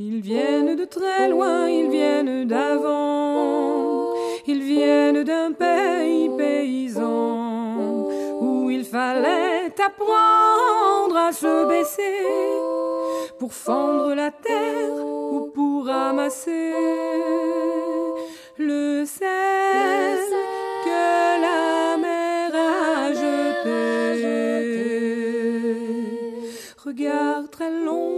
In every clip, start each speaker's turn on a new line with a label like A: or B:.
A: Ils viennent de très loin, ils viennent d'avant, ils viennent d'un pays paysan où il fallait apprendre à se baisser pour fendre la terre ou pour ramasser le sel que la mer a jeté. Regard très long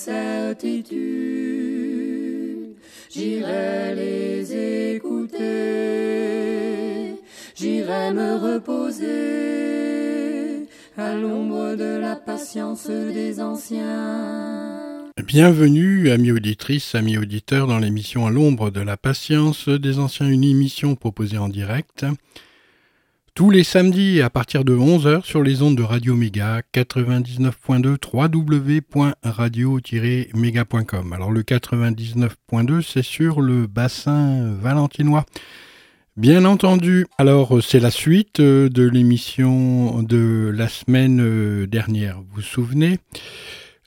A: Certitudes, j'irai les écouter, j'irai me reposer à l'ombre de la patience des anciens.
B: Bienvenue, amis auditrices, amis auditeurs, dans l'émission À l'ombre de la patience des anciens, une émission proposée en direct tous les samedis à partir de 11h sur les ondes de Radio Méga 99.2 www.radio-méga.com. Alors le 99.2 c'est sur le bassin valentinois. Bien entendu. Alors c'est la suite euh, de l'émission de la semaine euh, dernière. Vous vous souvenez?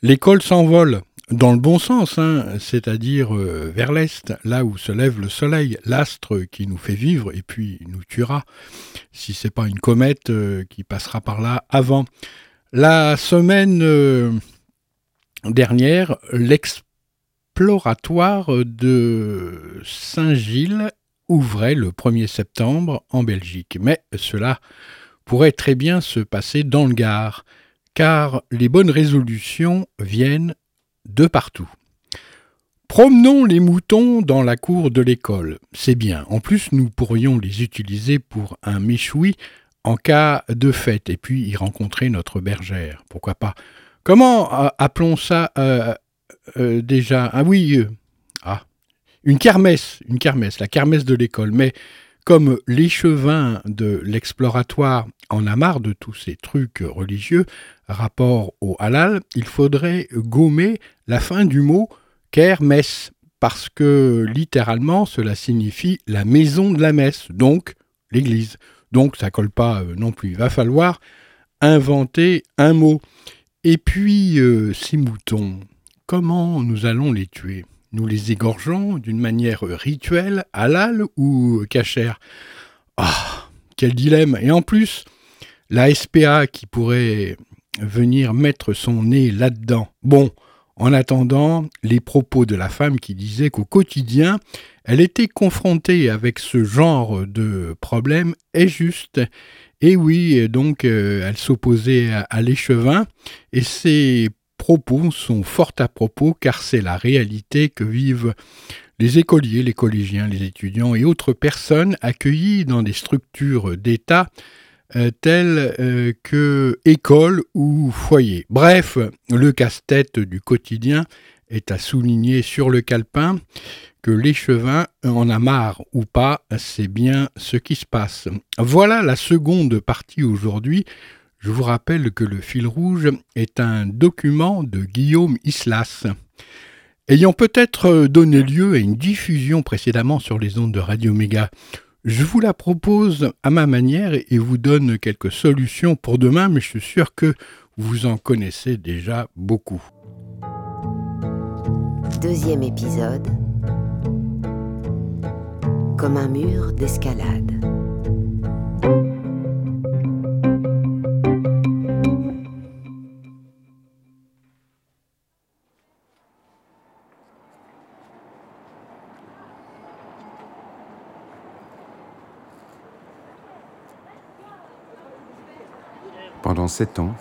B: L'école s'envole dans le bon sens, hein, c'est-à-dire euh, vers l'est, là où se lève le soleil, l'astre qui nous fait vivre et puis nous tuera, si c'est pas une comète euh, qui passera par là avant. La semaine euh, dernière, l'exploratoire de Saint-Gilles ouvrait le 1er septembre en Belgique, mais cela pourrait très bien se passer dans le Gard, car les bonnes résolutions viennent de partout. Promenons les moutons dans la cour de l'école, c'est bien. En plus, nous pourrions les utiliser pour un méchoui en cas de fête, et puis y rencontrer notre bergère. Pourquoi pas? Comment euh, appelons ça euh, euh, déjà? Ah oui, ah, une kermesse, une kermesse, la kermesse de l'école. Mais comme l'échevin de l'exploratoire en a marre de tous ces trucs religieux, rapport au halal, il faudrait gommer la fin du mot kermesse, parce que littéralement cela signifie la maison de la messe, donc l'église. Donc ça colle pas euh, non plus. Il va falloir inventer un mot. Et puis euh, ces moutons, comment nous allons les tuer? Nous les égorgeons d'une manière rituelle, halal ou cachère? Ah, quel dilemme Et en plus, la SPA qui pourrait venir mettre son nez là-dedans. Bon, en attendant, les propos de la femme qui disait qu'au quotidien, elle était confrontée avec ce genre de problème est juste. Et oui, donc euh, elle s'opposait à, à l'échevin, et ces propos sont fort à propos car c'est la réalité que vivent les écoliers, les collégiens, les étudiants et autres personnes accueillies dans des structures d'État euh, telles euh, que école ou foyer. Bref, le casse-tête du quotidien est à souligner sur le calepin que l'échevin en a marre ou pas, c'est bien ce qui se passe. Voilà la seconde partie aujourd'hui. Je vous rappelle que le fil rouge est un document de Guillaume Islas. Ayant peut-être donné lieu à une diffusion précédemment sur les ondes de Radio Méga, je vous la propose à ma manière et vous donne quelques solutions pour demain, mais je suis sûr que vous en connaissez déjà beaucoup.
C: Deuxième épisode. Comme un mur d'escalade.
D: Pendant sept ans,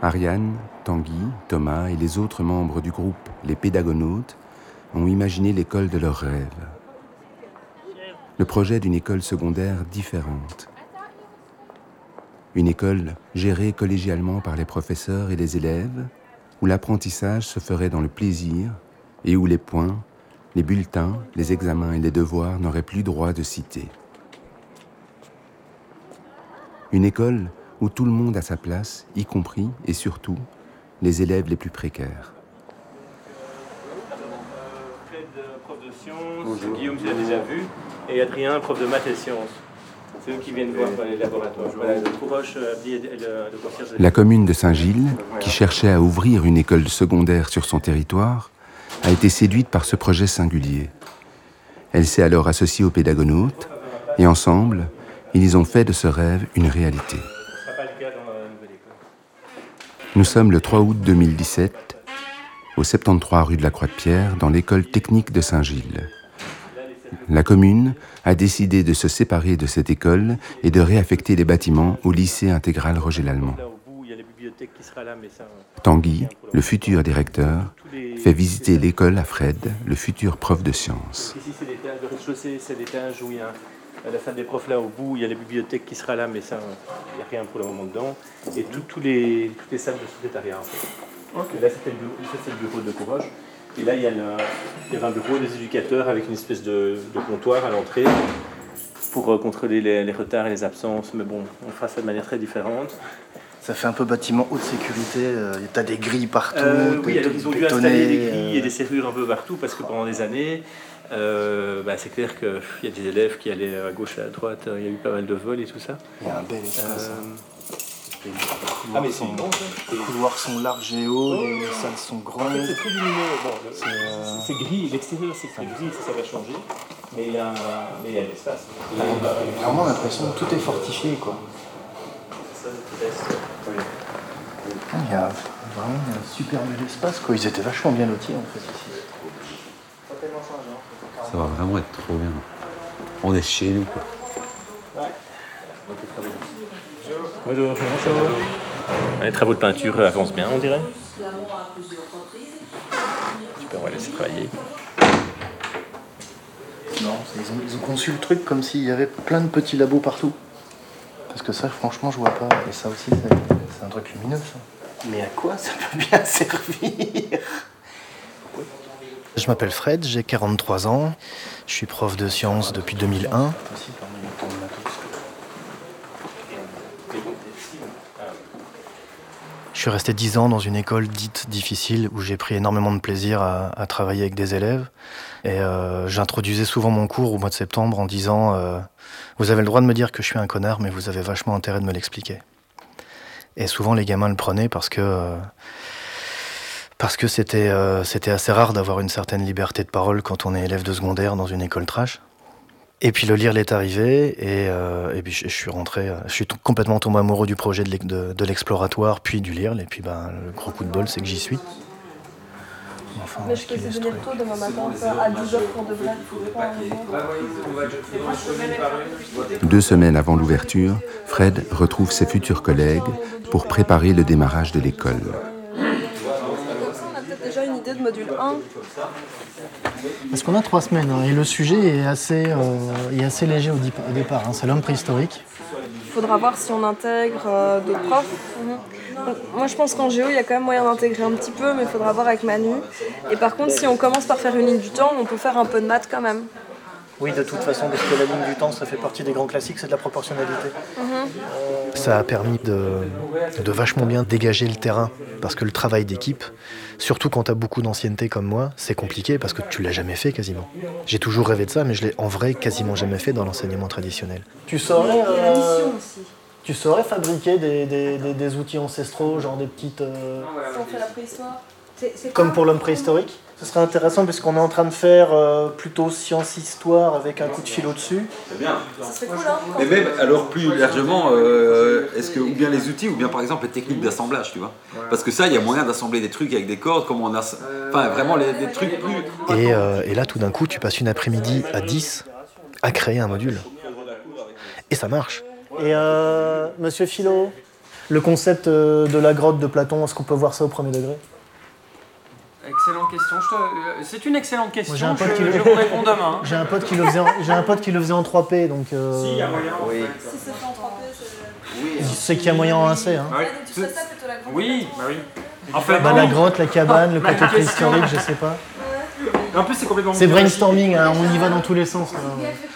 D: Ariane, Tanguy, Thomas et les autres membres du groupe Les Pédagonautes ont imaginé l'école de leurs rêves. Le projet d'une école secondaire différente. Une école gérée collégialement par les professeurs et les élèves, où l'apprentissage se ferait dans le plaisir et où les points, les bulletins, les examens et les devoirs n'auraient plus droit de citer. Une école où tout le monde a sa place, y compris et surtout les élèves les plus précaires.
E: Fred, prof de sciences, Guillaume, tu l'as déjà vu, et Adrien, prof de maths et sciences. C'est eux qui viennent voir les laboratoires. Voilà, le Courroche, Abdi et le, le concierge de-
D: La commune de Saint-Gilles, qui cherchait à ouvrir une école secondaire sur son territoire, a été séduite par ce projet singulier. Elle s'est alors associée aux pédagonautes et ensemble, ils ont fait de ce rêve une réalité.
E: Ce ne sera pas le cas dans la nouvelle école.
D: Nous sommes le 3 août 2017, au 73 rue de la Croix-de-Pierre, dans l'école technique de Saint-Gilles. La commune a décidé de se séparer de cette école et de réaffecter les bâtiments au lycée intégral Roger Lallemand. Tanguy, le futur directeur, fait visiter l'école à Fred, le futur prof de sciences.
E: Ici, c'est l'étage, le rez-de-chaussée, c'est l'étage où il y a à la salle des profs là au bout, il y a la bibliothèque qui sera là, mais ça, il n'y a rien pour le moment dedans. Et tout- les, toutes les salles de secrétariat en fait. Et là, c'était le bureau, le de Courage. Et là, il y, a le- il y avait un bureau des éducateurs avec une espèce de, de comptoir à l'entrée pour euh, contrôler les, les retards et les absences. Mais bon, on fera ça de manière très différente.
F: Ça fait un peu bâtiment haute sécurité. euh, T'as des grilles partout.
E: Euh, oui, ils ont dû installer des grilles et
F: euh,
E: des serrures un peu partout parce que pendant des années, euh, bah, c'est clair qu'il y a des élèves qui allaient à gauche et à droite. Il y a eu pas mal de vols et tout ça.
F: Il y a un bel espace.
E: Euh,
F: Les
E: Ah,
F: couloirs
E: mais
F: sont-
E: bon.
F: Les couloirs sont larges et hauts, les salles sont
E: En fait,
F: grandes.
E: c'est très lumineux. Bon, le-
F: C'est, euh,
E: c'est gris, l'extérieur c'est très gris, ça, ça va changer. Mais il y a, mais il y a de l'espace.
F: Vraiment l'impression que tout est fortifié, quoi.
E: C'est
F: Ah, Il y a vraiment un super bel espace, quoi. Ils étaient vachement bien lotis, en fait, ici.
G: Ça va vraiment être trop bien. On est chez nous. Quoi.
E: Bonjour, bonjour. Les travaux de peinture avancent bien, on dirait. Super, on va laisser travailler.
F: Non, ils ont, ils ont conçu le truc comme s'il y avait plein de petits labos partout. Parce que ça, franchement, je vois pas. Et ça aussi, c'est c'est un truc lumineux, ça. Mais à quoi ça peut bien servir? Je m'appelle Fred, j'ai 43 ans. Je suis prof de sciences depuis 2001. Je suis resté 10 ans dans une école dite difficile où j'ai pris énormément de plaisir à, travailler avec des élèves. Et euh, j'introduisais souvent mon cours au mois de septembre en disant euh, Vous avez le droit de me dire que je suis un connard, mais vous avez vachement intérêt de me l'expliquer. Et souvent les gamins le prenaient parce que euh, parce que c'était euh, c'était assez rare d'avoir une certaine liberté de parole quand on est élève de secondaire dans une école trash. Et puis le lire l'est arrivé et, euh, et puis je, je suis rentré, euh, je suis complètement tombé amoureux du projet de l'ex- de, de l'exploratoire puis du lire et puis ben, le gros coup de bol c'est que j'y suis. Enfin,
H: Mais je peux essayer de venir tôt demain matin à 10h pour de vrai.
D: Deux semaines avant l'ouverture, Fred retrouve ses futurs collègues pour préparer le démarrage de l'école.
H: Comme ça, on a de module 1.
I: Parce qu'on a trois semaines hein, et le sujet est assez, euh, est assez léger au, départ. hein. C'est l'homme préhistorique.
H: Il faudra voir si on intègre euh, d'autres profs. Donc, moi, je pense qu'en géo, il y a quand même moyen d'intégrer un petit peu, mais il faudra voir avec Manu. Et par contre, si on commence par faire une ligne du temps, on peut faire un peu de maths quand même.
I: Oui, de toute façon, parce que la ligne du temps, ça fait partie des grands classiques, c'est de la proportionnalité.
F: Ça a permis de, de vachement bien dégager le terrain. Parce que le travail d'équipe, surtout quand tu as beaucoup d'ancienneté comme moi, c'est compliqué parce que tu l'as jamais fait quasiment. J'ai toujours rêvé de ça, mais je l'ai en vrai quasiment jamais fait dans l'enseignement traditionnel.
I: Tu saurais, euh, tu saurais fabriquer des, des- des- des outils ancestraux, genre des petites. euh,
H: Si on fait la préhistoire.
I: comme pour l'homme préhistorique Ce serait intéressant puisqu'on est en train de faire euh, plutôt science-histoire avec un coup de fil au-dessus.
G: C'est bien.
H: Ça serait cool, hein
G: Mais même alors plus largement, euh, est-ce que ou bien les outils ou bien par exemple les techniques d'assemblage, tu vois Parce que ça, il y a moyen d'assembler des trucs avec des cordes, comme on a, enfin vraiment les, des trucs plus.
F: Et, euh, et là, tout d'un coup, tu passes une après-midi à 10 à créer un module. Et ça marche.
I: Et euh, monsieur Philo, le concept euh, de la grotte de Platon, est-ce qu'on peut voir ça au premier degré?
J: Excellente question. Euh, C'est une excellente question.
I: j'ai un pote
J: je,
I: qui le-
J: je vous réponds demain.
I: J'ai un pote qui le faisait en, j'ai un pote qui le faisait en 3P, donc. euh,
J: Si, il y a moyen.
G: Oui.
H: Si c'est fait en 3P, c'est.
I: C'est qu'il y a moyen en C. Hein.
J: Ouais.
H: donc tu ferais ça plutôt la grande
J: Oui, bah oui. En fait,
I: Bah, la grotte, la cabane, le
J: Ma
I: côté
J: question-
I: préhistorique, je sais pas.
J: En plus, c'est complètement.
I: C'est brainstorming, hein, on y va dans tous les sens.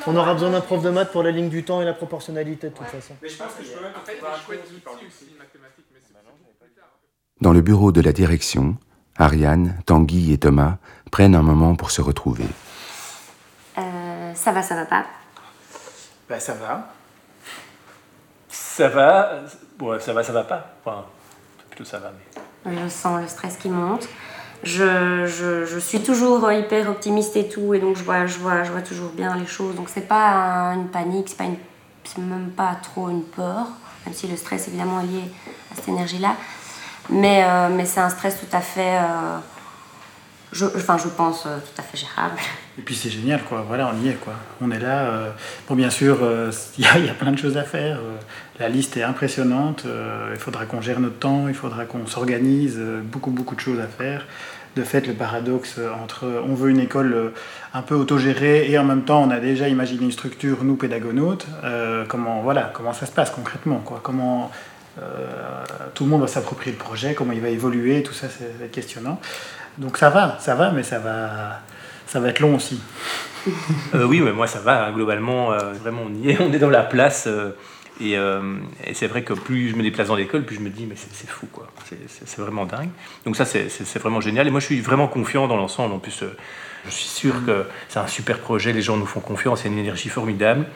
I: On aura besoin d'un prof de maths pour la ligne du temps et la proportionnalité de toute façon.
J: Mais je pense que je peux même en fait tard.
D: Dans le bureau de la direction, Ariane, Tanguy et Thomas prennent un moment pour se retrouver.
K: Euh, ça va, ça va pas?
J: Bah ça va.
E: Ça va, ouais, ça va, ça va pas. Enfin, plutôt ça va, mais.
K: Je sens le stress qui monte. Je, je, je suis toujours hyper optimiste et tout, et donc je vois, je vois, je vois toujours bien les choses. Donc c'est pas un- une panique, c'est pas une, c'est même pas trop une peur, même si le stress évidemment est lié à cette énergie-là. Mais, euh, mais c'est un stress tout à fait, euh, je, enfin je pense euh, tout à fait gérable.
L: Et puis c'est génial, quoi. Voilà, on y est, quoi. On est là. Bon, bien sûr, il y, a- plein de choses à faire. la liste est impressionnante. il faudra qu'on gère notre temps, il faudra qu'on s'organise. beaucoup, beaucoup de choses à faire. De fait, le paradoxe entre on veut une école un peu autogérée et en même temps on a déjà imaginé une structure, nous pédagonautes. comment, voilà, comment ça se passe concrètement, quoi. Comment tout le monde va s'approprier le projet, comment il va évoluer, tout ça, c'est ça va être questionnant. Donc ça va, ça va, mais ça va, ça va être long aussi.
E: Euh, oui, mais moi ça va, hein, globalement, euh, vraiment on y est, on est dans la place. euh, et euh, c'est vrai que plus je me déplace dans l'école, plus je me dis, mais c'est fou, quoi. C'est- vraiment dingue. Donc ça, c'est vraiment génial. Et moi, je suis vraiment confiant dans l'ensemble. En plus, euh, je suis sûr que c'est un super projet, les gens nous font confiance, il y a une énergie formidable.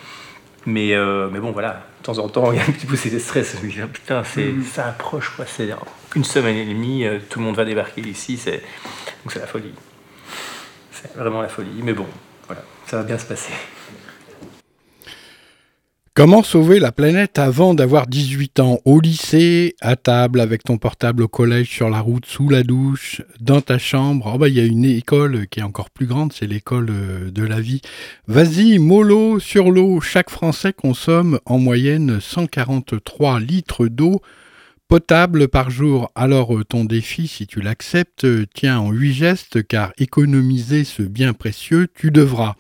E: Mais, euh, mais bon, voilà, de temps en temps, il y a un petit peu de stress. Je me dis, ah, putain, c'est, ça approche, quoi. C'est une semaine et demie, euh, tout le monde va débarquer ici. C'est, donc c'est la folie. C'est vraiment la folie. Mais bon, voilà, ça va bien se passer.
B: Comment sauver la planète avant d'avoir 18 ans Au lycée, à table, avec ton portable au collège, sur la route, sous la douche, dans ta chambre? Oh bah, il y a une école qui est encore plus grande, c'est l'école euh, de la vie. Vas-y, mollo sur l'eau. Chaque Français consomme en moyenne 143 litres d'eau potable par jour. Alors euh, ton défi, si tu l'acceptes, euh, tient en huit gestes, car économiser ce bien précieux, tu devras.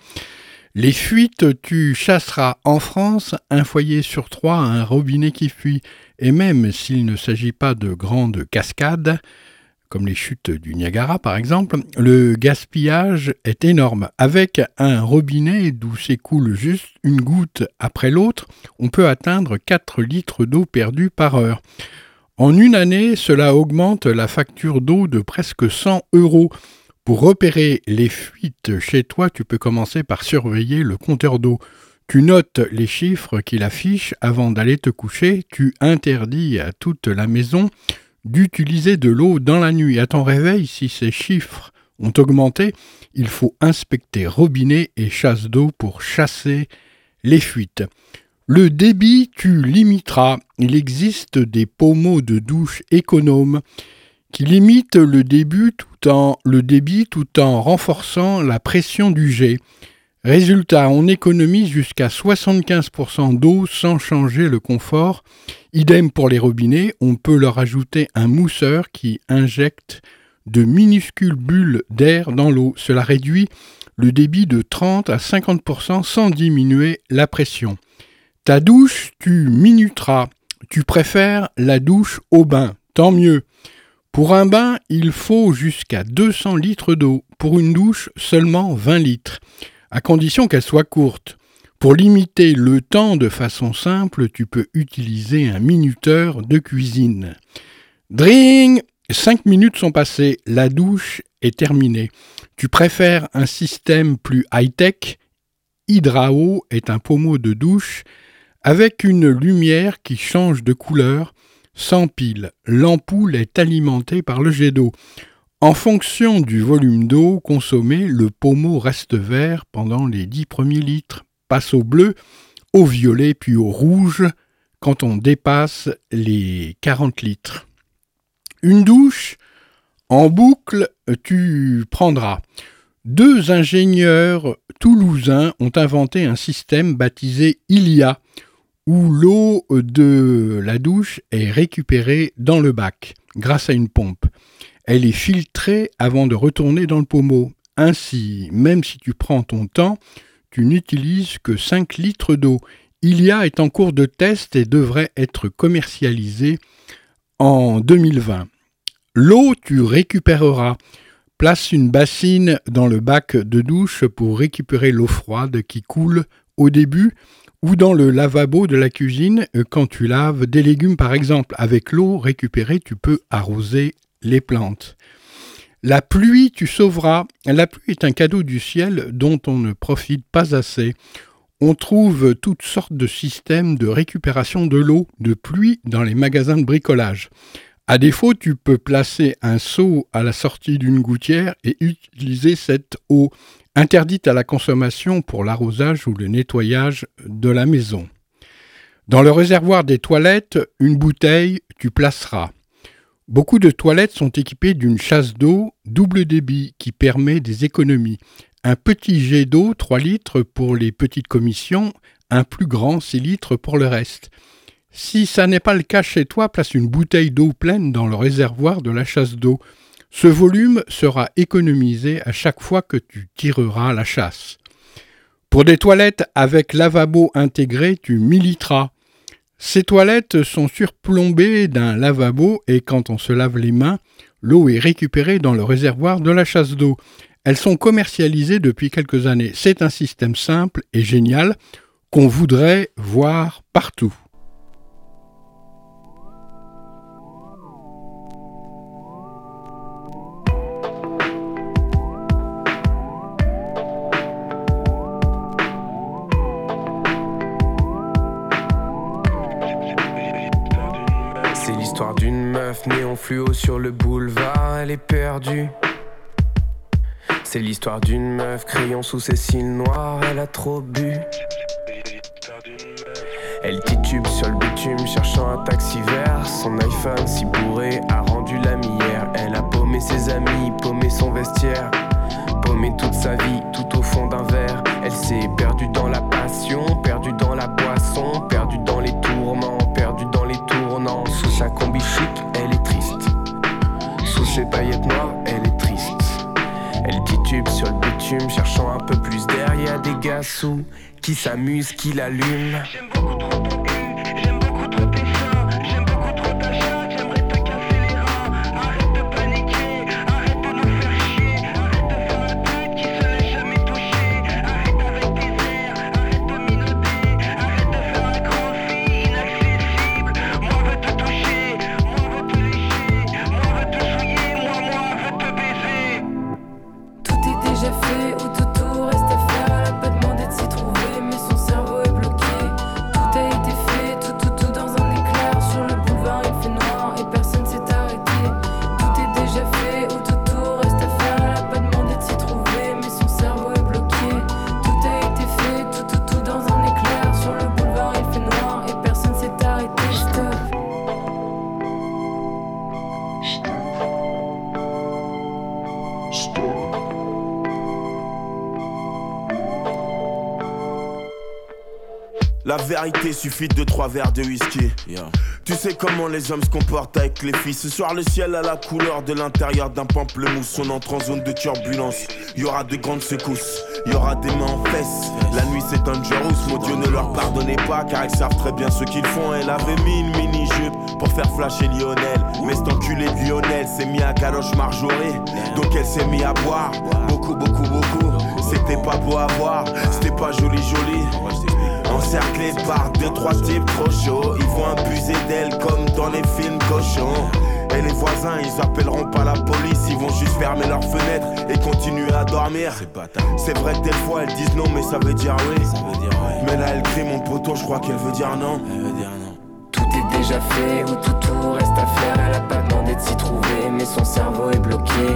B: Les fuites, tu chasseras en France un foyer sur trois à un robinet qui fuit. Et même s'il ne s'agit pas de grandes cascades, comme les chutes du Niagara par exemple, le gaspillage est énorme. Avec un robinet d'où s'écoule juste une goutte après l'autre, on peut atteindre 4 litres d'eau perdue par heure. En une année, cela augmente la facture d'eau de presque 100 euros. Pour repérer les fuites chez toi, tu peux commencer par surveiller le compteur d'eau. Tu notes les chiffres qu'il affiche avant d'aller te coucher. Tu interdis à toute la maison d'utiliser de l'eau dans la nuit. À ton réveil, si ces chiffres ont augmenté, il faut inspecter robinet et chasse d'eau pour chasser les fuites. Le débit, tu limiteras. Il existe des pommeaux de douche économes qui limitent le, début en, le débit tout en renforçant la pression du jet. Résultat, on économise jusqu'à 75% d'eau sans changer le confort. Idem pour les robinets, on peut leur ajouter un mousseur qui injecte de minuscules bulles d'air dans l'eau. Cela réduit le débit de 30 à 50% sans diminuer la pression. Ta douche, tu minuteras. Tu préfères la douche au bain, tant mieux. Pour un bain, il faut jusqu'à 200 litres d'eau. Pour une douche, seulement 20 litres, à condition qu'elle soit courte. Pour limiter le temps de façon simple, tu peux utiliser un minuteur de cuisine. Dring 5 minutes sont passées, la douche est terminée. Tu préfères un système plus high-tech? Hydrao est un pommeau de douche avec une lumière qui change de couleur sans pile. L'ampoule est alimentée par le jet d'eau. En fonction du volume d'eau consommé, le pommeau reste vert pendant les 10 premiers litres, passe au bleu, au violet puis au rouge quand on dépasse les 40 litres. Une douche en boucle, tu prendras. Deux ingénieurs toulousains ont inventé un système baptisé Ilia, où l'eau de la douche est récupérée dans le bac grâce à une pompe. Elle est filtrée avant de retourner dans le pommeau. Ainsi, même si tu prends ton temps, tu n'utilises que 5 litres d'eau. Ilia est en cours de test et devrait être commercialisé en 2020. L'eau, tu récupéreras. Place une bassine dans le bac de douche pour récupérer l'eau froide qui coule au début ou dans le lavabo de la cuisine quand tu laves des légumes par exemple. Avec l'eau récupérée, tu peux arroser les plantes. La pluie, tu sauveras. La pluie est un cadeau du ciel dont on ne profite pas assez. On trouve toutes sortes de systèmes de récupération de l'eau de pluie dans les magasins de bricolage. À défaut, tu peux placer un seau à la sortie d'une gouttière et utiliser cette eau interdite à la consommation pour l'arrosage ou le nettoyage de la maison. Dans le réservoir des toilettes, une bouteille, tu placeras. Beaucoup de toilettes sont équipées d'une chasse d'eau double débit qui permet des économies. Un petit jet d'eau, 3 litres pour les petites commissions, un plus grand, 6 litres pour le reste. Si ça n'est pas le cas chez toi, place une bouteille d'eau pleine dans le réservoir de la chasse d'eau. Ce volume sera économisé à chaque fois que tu tireras la chasse. Pour des toilettes avec lavabo intégré, tu militeras. Ces toilettes sont surplombées d'un lavabo et quand on se lave les mains, l'eau est récupérée dans le réservoir de la chasse d'eau. Elles sont commercialisées depuis quelques années. C'est un système simple et génial qu'on voudrait voir partout.
M: Fluo sur le boulevard, elle est perdue. C'est l'histoire d'une meuf, crayon sous ses cils noirs, elle a trop bu. Elle titube sur le bitume, cherchant un taxi vert. Son iPhone si bourré a rendu la hier. Elle a paumé ses amis, paumé son vestiaire. Paumé toute sa vie, tout au fond d'un verre. Elle s'est perdue dans la passion, paillettes noires, elle est triste. Elle titube sur le bitume, cherchant un peu plus a des gars sous qui s'amusent, qui l'allument.
N: j'ai fait tout vérité suffit de trois verres de whisky. Tu sais comment les hommes se comportent avec les filles. Ce soir, le ciel a la couleur de l'intérieur d'un pamplemousse. On entre en zone de turbulence. Il y aura de grandes secousses. Il y aura des mains en fesses. La nuit c'est dangerous. Mon Dieu, ne leur pardonnez pas car ils savent très bien ce qu'ils font. Elle avait mis une mini-jupe pour faire flasher Lionel. Mais cet enculé de Lionel s'est mis à galoche marjorée. Donc elle s'est mis à boire. Beaucoup, beaucoup, beaucoup. C'était pas beau à voir. C'était pas joli, joli. Encerclés par deux, trois types trop chauds. Ils vont abuser d'elle comme dans les films cochons. Et les voisins, ils appelleront pas la police, ils vont juste fermer leurs fenêtres et continuer à dormir. C'est vrai que des fois elles disent non, mais ça veut dire oui. Mais là elle crie mon poteau, je crois qu'elle veut dire non.
M: Tout est déjà fait ou tout, tout reste à faire. Elle a pas demandé de s'y trouver, mais son cerveau est bloqué.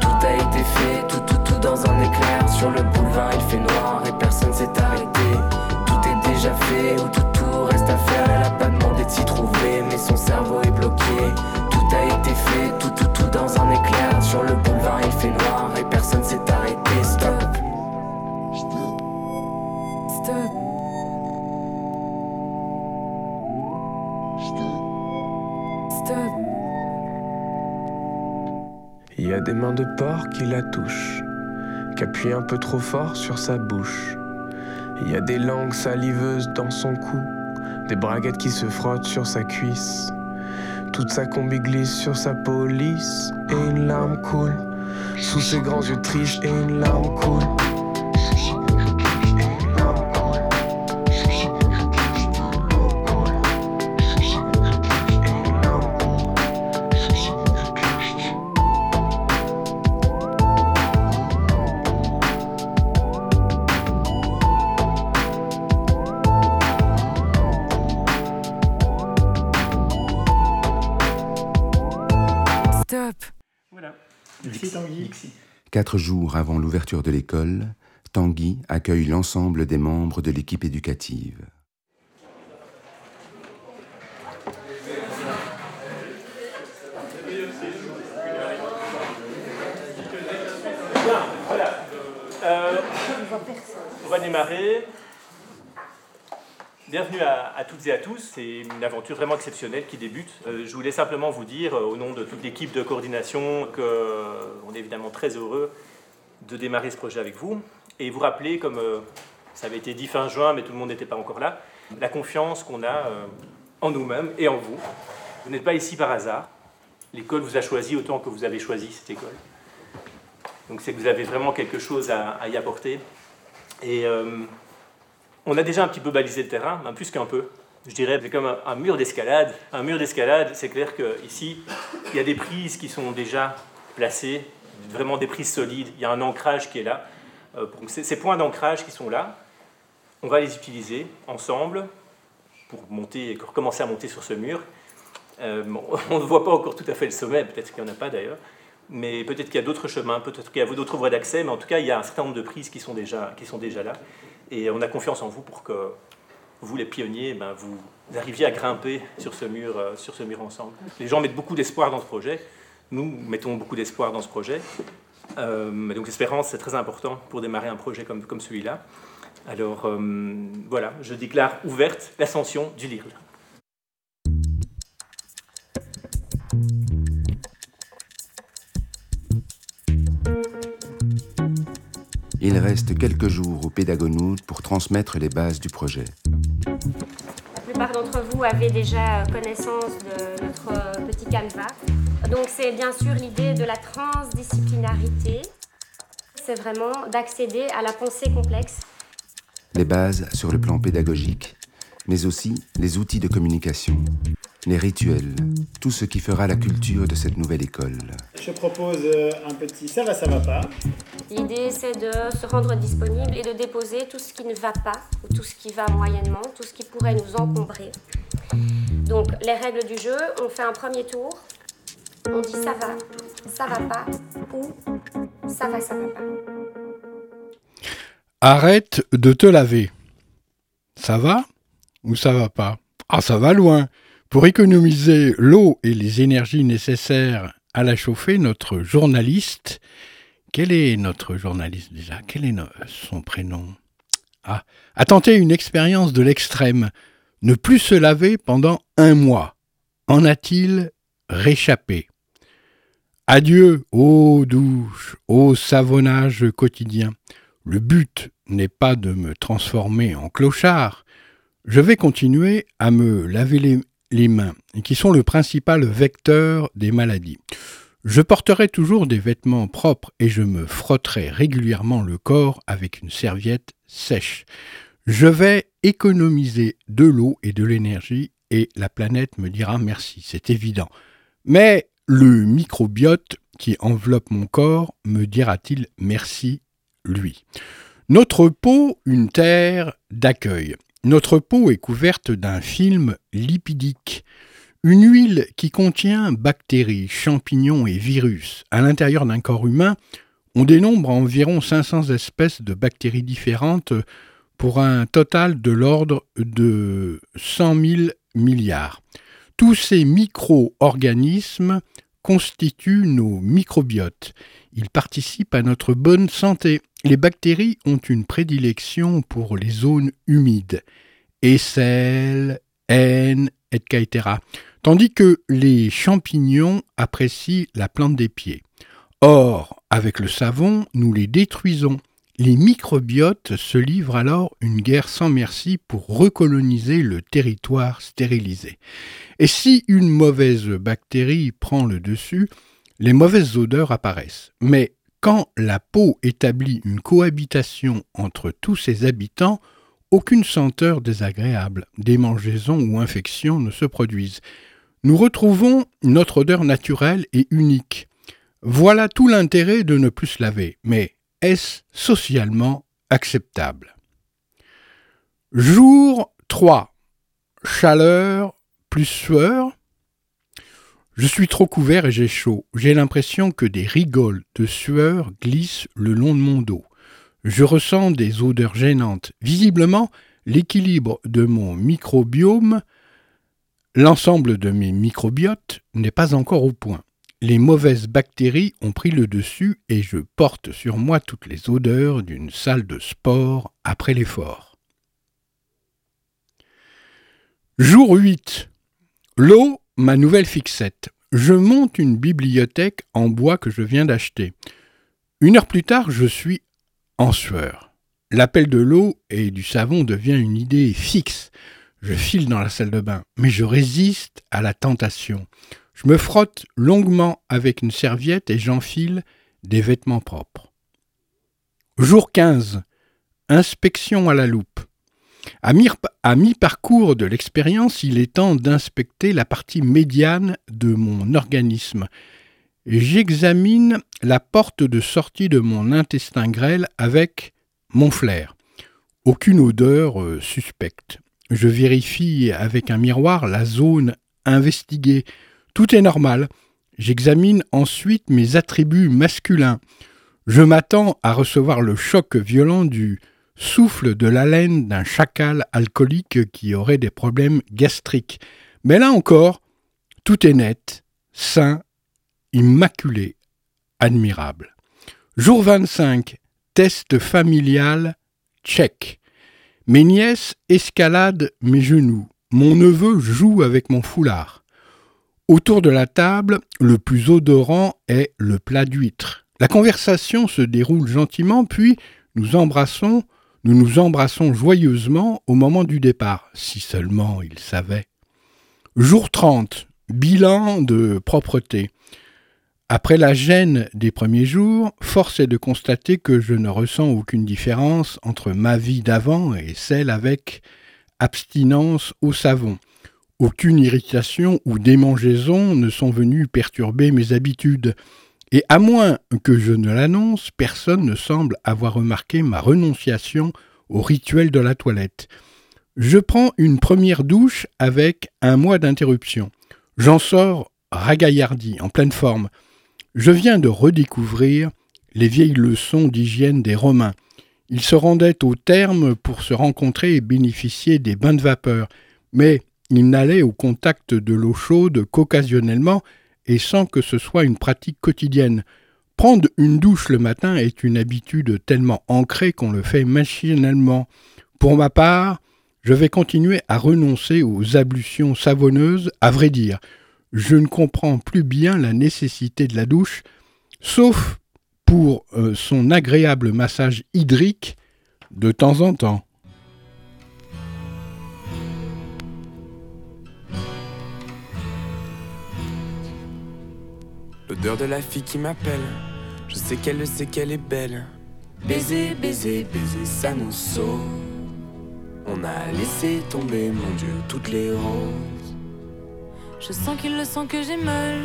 M: Tout a été fait, tout, tout, tout dans un éclair. Sur le boulevard, il fait noir et personne s'est arrêté déjà fait ou tout, tout reste à faire. Elle a pas demandé de s'y trouver, mais son cerveau est bloqué. Tout a été fait, tout, tout, tout dans un éclair. Sur le boulevard, il fait noir et personne s'est arrêté. Stop. Stop. Stop. Il y a des mains de porc qui la touchent, qui appuient un peu trop fort sur sa bouche. Il y a des langues saliveuses dans son cou, des braguettes qui se frottent sur sa cuisse. Toute sa combi glisse sur sa police et une larme coule. Sous ses grands yeux tristes et une larme coule.
D: Quatre jours avant l'ouverture de l'école, Tanguy accueille l'ensemble des membres de l'équipe éducative.
E: Euh, on va démarrer. Bienvenue à, toutes et à tous. C'est une aventure vraiment exceptionnelle qui débute. Euh, je voulais simplement vous dire, euh, au nom de toute l'équipe de coordination, qu'on euh, est évidemment très heureux de démarrer ce projet avec vous. Et vous rappeler, comme ça avait été dit fin juin, mais tout le monde n'était pas encore là, la confiance qu'on a en nous-mêmes et en vous. Vous n'êtes pas ici par hasard. L'école vous a choisi autant que vous avez choisi cette école. Donc c'est que vous avez vraiment quelque chose à, y apporter. Et on a déjà un petit peu balisé le terrain, même plus qu'un peu. Je dirais c'est comme un, mur d'escalade. Un mur d'escalade, c'est clair qu'ici, il y a des prises qui sont déjà placées, vraiment des prises solides. Il y a un ancrage qui est là. Euh, ces, points d'ancrage qui sont là, on va les utiliser ensemble pour monter, pour commencer à monter sur ce mur. Euh, on ne voit pas encore tout à fait le sommet, peut-être qu'il n'y en a pas d'ailleurs, mais peut-être qu'il y a d'autres chemins, peut-être qu'il y a d'autres voies d'accès, mais en tout cas, il y a un certain nombre de prises qui sont déjà, qui sont déjà là. Et on a confiance en vous pour que vous, les pionniers, ben, vous arriviez à grimper sur ce, mur, euh, sur ce mur ensemble. Les gens mettent beaucoup d'espoir dans ce projet. Nous mettons beaucoup d'espoir dans ce projet. Euh, donc l'espérance, c'est très important pour démarrer un projet comme, celui-là. Alors euh, voilà, je déclare ouverte l'ascension du LIRL.
D: Il reste quelques jours au Pédagonoud pour transmettre les bases du projet.
K: Plupart d'entre vous avaient déjà connaissance de notre petit canevas. Donc c'est bien sûr l'idée de la transdisciplinarité. C'est vraiment d'accéder à la pensée complexe.
D: Les bases sur le plan pédagogique, mais aussi les outils de communication, les rituels, tout ce qui fera la culture de cette nouvelle école.
L: Je propose euh, un petit ça va, ça va pas.
K: L'idée, c'est de se rendre disponible et de déposer tout ce qui ne va pas, ou tout ce qui va moyennement, tout ce qui pourrait nous encombrer. Donc, les règles du jeu, on fait un premier tour, on dit ça va, ça va pas, ou ça va, ça va pas.
B: Arrête de te laver. Ça va ou ça va pas? Ah, ça va loin. Pour économiser l'eau et les énergies nécessaires à la chauffer, notre journaliste quel est notre journaliste déjà Quel est son prénom? Ah, a tenté une expérience de l'extrême. Ne plus se laver pendant un mois. En a-t-il réchappé? Adieu, ô douche, ô savonnage quotidien. Le but n'est pas de me transformer en clochard. Je vais continuer à me laver les, les mains, qui sont le principal vecteur des maladies. Je porterai toujours des vêtements propres et je me frotterai régulièrement le corps avec une serviette sèche. Je vais économiser de l'eau et de l'énergie et la planète me dira merci, c'est évident. Mais le microbiote qui enveloppe mon corps me dira-t-il merci, lui? Notre peau, une terre d'accueil. Notre peau est couverte d'un film lipidique. Une huile qui contient bactéries, champignons et virus. À l'intérieur d'un corps humain, on dénombre environ 500 espèces de bactéries différentes pour un total de l'ordre de 100 000 milliards. Tous ces micro-organismes constituent nos microbiotes. Ils participent à notre bonne santé. Les bactéries ont une prédilection pour les zones humides. Aisselles, haine, etc tandis que les champignons apprécient la plante des pieds. Or, avec le savon, nous les détruisons. Les microbiotes se livrent alors une guerre sans merci pour recoloniser le territoire stérilisé. Et si une mauvaise bactérie prend le dessus, les mauvaises odeurs apparaissent. Mais quand la peau établit une cohabitation entre tous ses habitants, aucune senteur désagréable, démangeaison ou infection ne se produisent. Nous retrouvons notre odeur naturelle et unique. Voilà tout l'intérêt de ne plus se laver. Mais est-ce socialement acceptable? Jour 3. Chaleur plus sueur. Je suis trop couvert et j'ai chaud. J'ai l'impression que des rigoles de sueur glissent le long de mon dos. Je ressens des odeurs gênantes. Visiblement, l'équilibre de mon microbiome, l'ensemble de mes microbiotes, n'est pas encore au point. Les mauvaises bactéries ont pris le dessus et je porte sur moi toutes les odeurs d'une salle de sport après l'effort. Jour 8. L'eau, ma nouvelle fixette. Je monte une bibliothèque en bois que je viens d'acheter. Une heure plus tard, je suis en sueur. L'appel de l'eau et du savon devient une idée fixe. Je file dans la salle de bain, mais je résiste à la tentation. Je me frotte longuement avec une serviette et j'enfile des vêtements propres. Jour 15. Inspection à la loupe. À mi-parcours de l'expérience, il est temps d'inspecter la partie médiane de mon organisme. J'examine la porte de sortie de mon intestin grêle avec mon flair. Aucune odeur euh, suspecte. Je vérifie avec un miroir la zone investiguée. Tout est normal. J'examine ensuite mes attributs masculins. Je m'attends à recevoir le choc violent du souffle de l'haleine d'un chacal alcoolique qui aurait des problèmes gastriques. Mais là encore, tout est net, sain, immaculé, admirable. Jour 25, test familial, check. Mes nièces escaladent mes genoux. Mon neveu joue avec mon foulard. Autour de la table, le plus odorant est le plat d'huître. La conversation se déroule gentiment, puis nous embrassons nous nous embrassons joyeusement au moment du départ, si seulement il savait. Jour 30, bilan de propreté. Après la gêne des premiers jours, force est de constater que je ne ressens aucune différence entre ma vie d'avant et celle avec abstinence au savon. Aucune irritation ou démangeaison ne sont venues perturber mes habitudes. Et à moins que je ne l'annonce, personne ne semble avoir remarqué ma renonciation au rituel de la toilette. Je prends une première douche avec un mois d'interruption. J'en sors ragaillardi, en pleine forme. Je viens de redécouvrir les vieilles leçons d'hygiène des Romains. Ils se rendaient au terme pour se rencontrer et bénéficier des bains de vapeur, mais ils n'allaient au contact de l'eau chaude qu'occasionnellement et sans que ce soit une pratique quotidienne. Prendre une douche le matin est une habitude tellement ancrée qu'on le fait machinalement. Pour ma part, je vais continuer à renoncer aux ablutions savonneuses, à vrai dire. Je ne comprends plus bien la nécessité de la douche, sauf pour euh, son agréable massage hydrique de temps en temps.
M: L'odeur de la fille qui m'appelle. Je sais qu'elle le sait qu'elle est belle. Baiser, baiser, baiser, ça nous sauve. On a laissé tomber, mon Dieu, toutes les roses.
A: Je sens qu'il le sent que j'ai mal,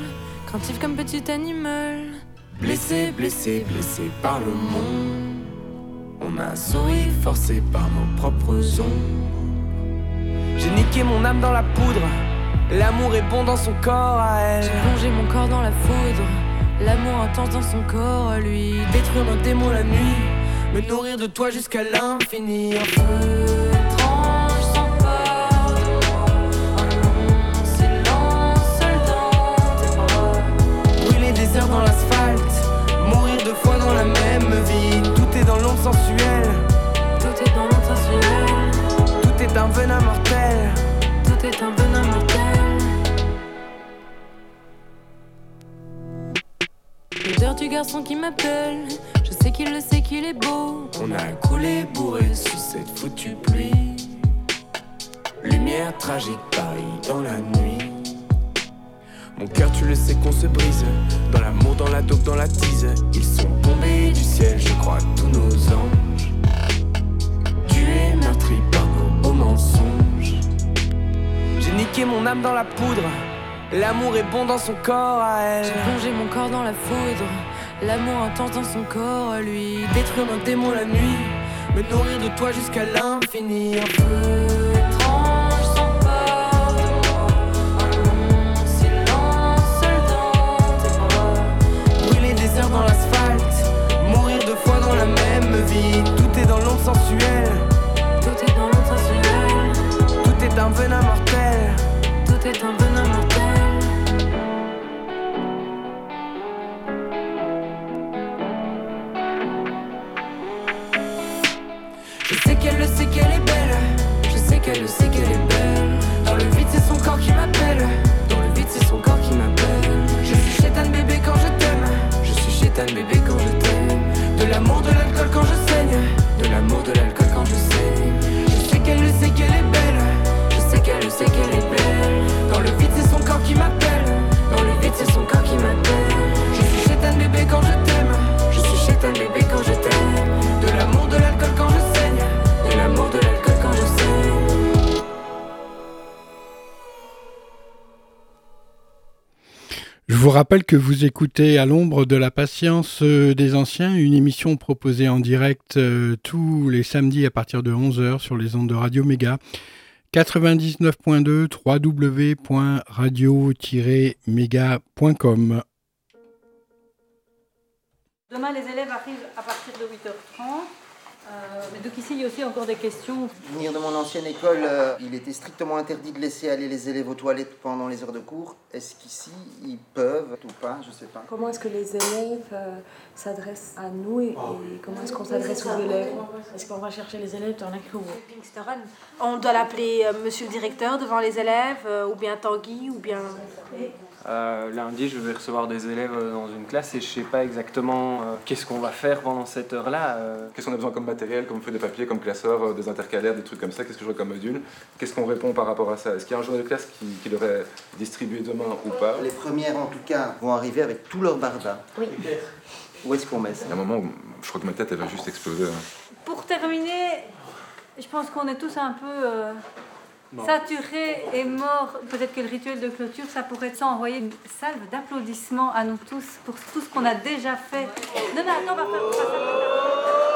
A: craintif comme petit animal.
M: Blessé, blessé, blessé par le monde. On a souri, forcé par nos propres ombres. J'ai niqué mon âme dans la poudre. L'amour est bon dans son corps à elle.
A: J'ai plongé mon corps dans la foudre. L'amour intense dans son corps à lui.
M: Détruire nos démons la nuit. Me nourrir de toi jusqu'à l'infini. Un heures dans l'asphalte. Mourir deux fois dans la même vie. Tout est dans l'ombre sensuelle.
A: Du garçon qui m'appelle, Je sais qu'il le sait qu'il est beau.
M: On a coulé bourré sous cette foutue pluie. Lumière tragique, Paris dans la nuit. Mon cœur, tu le sais qu'on se brise. Dans l'amour, dans la dope, dans la tise. Ils sont tombés du ciel, je crois, tous nos anges. Tu es meurtri par nos beaux mensonges.
O: J'ai niqué mon âme dans la poudre. L'amour est bon dans son corps à elle.
A: J'ai plongé mon corps dans la foudre. L'amour intense dans son corps à lui. Détruire nos démons la nuit.
O: Me nourrir de toi jusqu'à l'infini. Un peu
A: dans
O: l'asphalte. Mourir deux fois dans la même vie. Tout est dans l'onde sensuelle.
A: Tout est dans l'onde sensuelle.
O: Tout est un venin mortel.
A: Tout est un venin mortel.
O: Je sais qu'elle le sait qu'elle est belle. Dans le vide, c'est son corps qui m'appelle. Dans le vide, c'est son corps qui m'appelle. Je suis chétane bébé quand je t'aime. Je suis chétane bébé quand je t'aime. De l'amour, de l'alcool quand je saigne. De l'amour, de l'alcool quand je saigne. Je sais qu'elle le sait qu'elle est belle. Je sais qu'elle le sait qu'elle est belle. Dans le vide, c'est son corps qui m'appelle. Dans le vide, c'est son corps qui m'appelle. Je suis chétane bébé quand je t'aime. Je suis chétane bébé quand je t'aime.
B: Rappelle que vous écoutez à l'ombre de la patience euh, des anciens, une émission proposée en direct euh, tous les samedis à partir de 11h sur les ondes de Radio Méga. 99.2 www.radio-méga.com
P: Demain, les élèves arrivent à partir de 8h30. Euh, mais donc ici, il y a aussi encore des questions.
Q: Venir de mon ancienne école, euh, il était strictement interdit de laisser aller les élèves aux toilettes pendant les heures de cours. Est-ce qu'ici, ils peuvent ou pas? Je sais pas.
H: Comment est-ce que les élèves euh, s'adressent à nous et, et comment est-ce qu'on s'adresse aux élèves?
P: Est-ce qu'on va chercher les élèves dans la cour?
R: On doit l'appeler euh, monsieur le directeur devant les élèves, euh, ou bien Tanguy, ou bien.
J: Euh, lundi, je vais recevoir des élèves euh, dans une classe et je sais pas exactement euh, qu'est-ce qu'on va faire pendant cette heure-là. euh.
S: Qu'est-ce qu'on a besoin comme matériel, comme feuille de papier, comme classeur, euh, des intercalaires, des trucs comme ça? Qu'est-ce que je vois comme module? Qu'est-ce qu'on répond par rapport à ça? Est-ce qu'il y a un jour de classe qui, qui devrait distribuer demain ou pas?
Q: Les premières, en tout cas, vont arriver avec tout leur barda.
H: Oui.
Q: Où est-ce qu'on met ça?
S: Il y a un moment où je crois que ma tête elle va juste exploser. hein.
P: Pour terminer, je pense qu'on est tous un peu saturés et morts. Peut-être que le rituel de clôture, ça pourrait être ça, envoyer une salve d'applaudissements à nous tous pour tout ce qu'on a déjà fait. Non, non, attends, on va faire on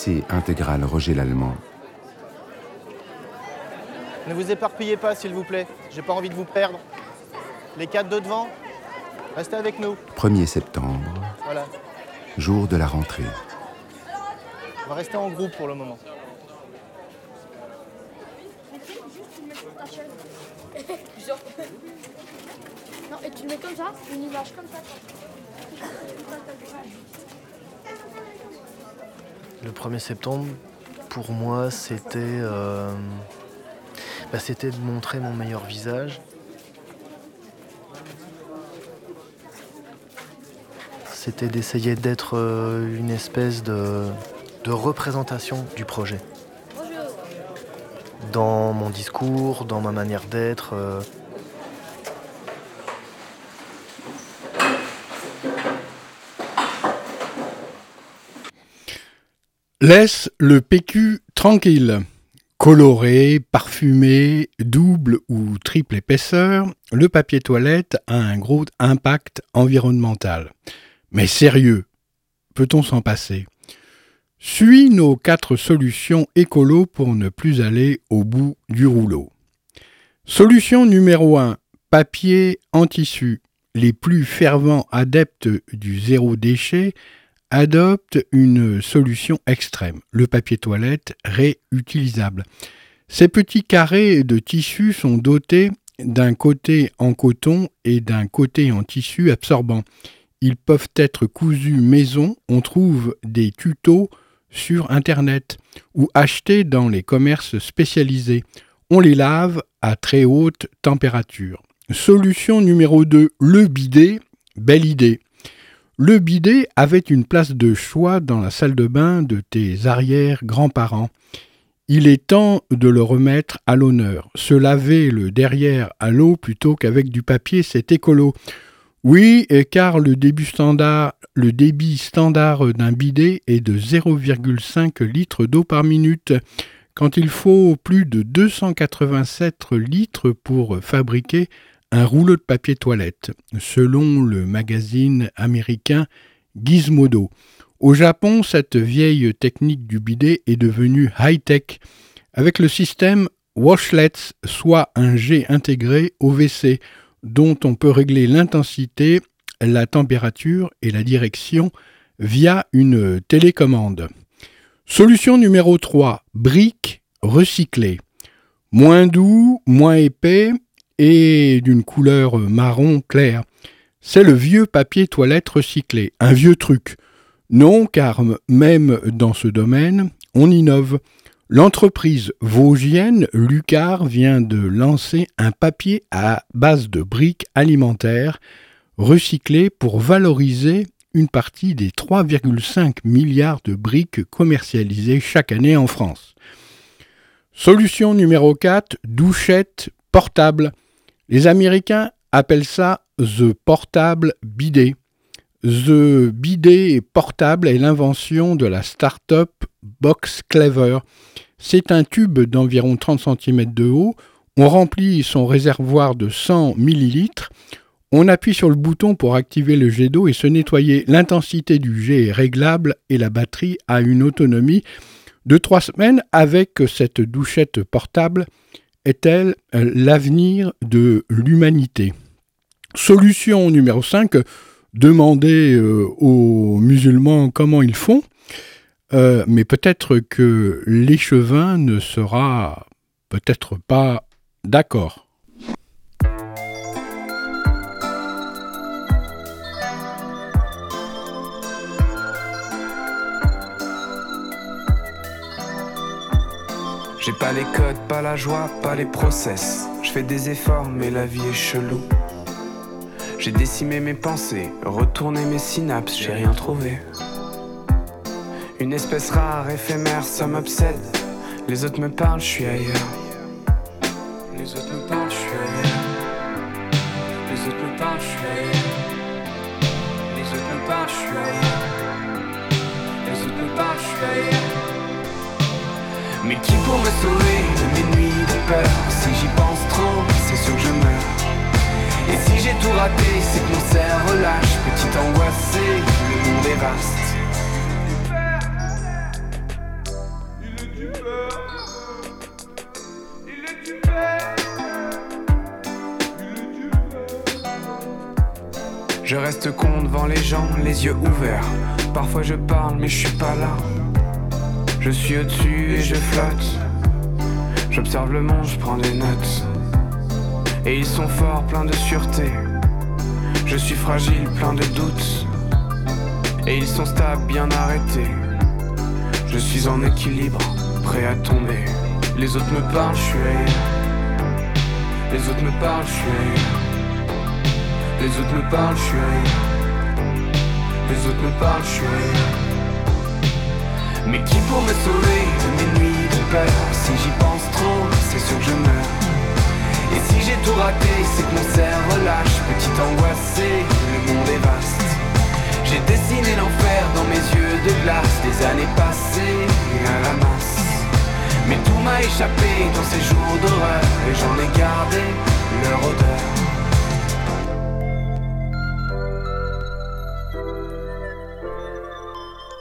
D: Lycée intégral Roger Lallemand,
I: Ne vous éparpillez pas, s'il vous plaît. J'ai pas envie de vous perdre. Les quatre de devant, restez avec nous.
D: 1er septembre,
I: Voilà.
D: jour de la rentrée.
I: On va rester en groupe pour le moment.
T: Non, et tu le mets comme ça, une image comme ça.
F: Le 1er septembre, pour moi, c'était euh, bah, c'était de montrer mon meilleur visage. C'était d'essayer d'être euh, une espèce de, de représentation du projet. Dans mon discours, dans ma manière d'être. euh,
B: Laisse le PQ tranquille. Coloré, parfumé, double ou triple épaisseur, le papier toilette a un gros impact environnemental. Mais sérieux, peut-on s'en passer? Suis nos quatre solutions écolo pour ne plus aller au bout du rouleau. Solution numéro 1, papier en tissu. Les plus fervents adeptes du zéro déchet adoptent une solution extrême, le papier toilette réutilisable. Ces petits carrés de tissu sont dotés d'un côté en coton et d'un côté en tissu absorbant. Ils peuvent être cousus maison, on trouve des tutos sur Internet ou achetés dans les commerces spécialisés. On les lave à très haute température. Solution numéro 2, le bidet. Belle idée. Le bidet avait une place de choix dans la salle de bain de tes arrière-grands-parents. Il est temps de le remettre à l'honneur. Se laver le derrière à l'eau plutôt qu'avec du papier, c'est écolo. Oui, car le débit standard, le débit standard d'un bidet est de 0,5 litres d'eau par minute, quand il faut plus de 287 litres pour fabriquer un rouleau de papier toilette, selon le magazine américain Gizmodo. Au Japon, cette vieille technique du bidet est devenue high-tech avec le système Washlets, soit un jet intégré au WC dont on peut régler l'intensité, la température et la direction via une télécommande. Solution numéro 3, briques recyclées. Moins doux, moins épais et d'une couleur marron clair. C'est le vieux papier toilette recyclé, un vieux truc. Non, car même dans ce domaine, on innove. L'entreprise vosgienne Lucar vient de lancer un papier à base de briques alimentaires recyclées pour valoriser une partie des 3,5 milliards de briques commercialisées chaque année en France. Solution numéro 4, douchette portable. Les Américains appellent ça The Portable Bidet. The Bidet portable est l'invention de la start-up Box Clever. C'est un tube d'environ 30 cm de haut. On remplit son réservoir de 100 ml. On appuie sur le bouton pour activer le jet d'eau et se nettoyer. L'intensité du jet est réglable et la batterie a une autonomie de 3 semaines. Avec cette douchette portable, est-elle euh, l'avenir de l'humanité? Solution numéro 5 demander euh, aux musulmans comment ils font, euh, mais peut-être que l'échevin ne sera peut-être pas d'accord.
M: J'ai pas les codes, pas la joie, pas les process. Je fais des efforts, mais la vie est chelou. J'ai décimé mes pensées, retourné mes synapses, j'ai rien trouvé. Une espèce rare, éphémère, ça m'obsède. Les autres me parlent, je suis ailleurs. Si j'y pense trop, c'est sûr que je meurs. Et si j'ai tout raté, c'est que mon cerveau lâche. Petit angoissé, le monde est vaste. Je reste con devant les gens, les yeux ouverts. Parfois je parle, mais je suis pas là. Je suis au-dessus et je flotte. J'observe le monde, je prends des notes. Et ils sont forts, pleins de sûreté. Je suis fragile, plein de doutes. Et ils sont stables, bien arrêtés. Je suis en équilibre, prêt à tomber. Les autres me parlent, je suis ailleurs. Les autres me parlent, je suis ailleurs. Les autres me parlent, je suis ailleurs. Les autres me parlent, je suis. Mais qui pour me sauver de mes nuits de peur? Si j'y c'est que mon cerveau lâche. Petit angoissé, le monde est vaste. J'ai dessiné l'enfer dans mes yeux de glace. Des années passées à la masse. Mais tout m'a échappé dans ces jours d'horreur. Et j'en ai gardé leur odeur.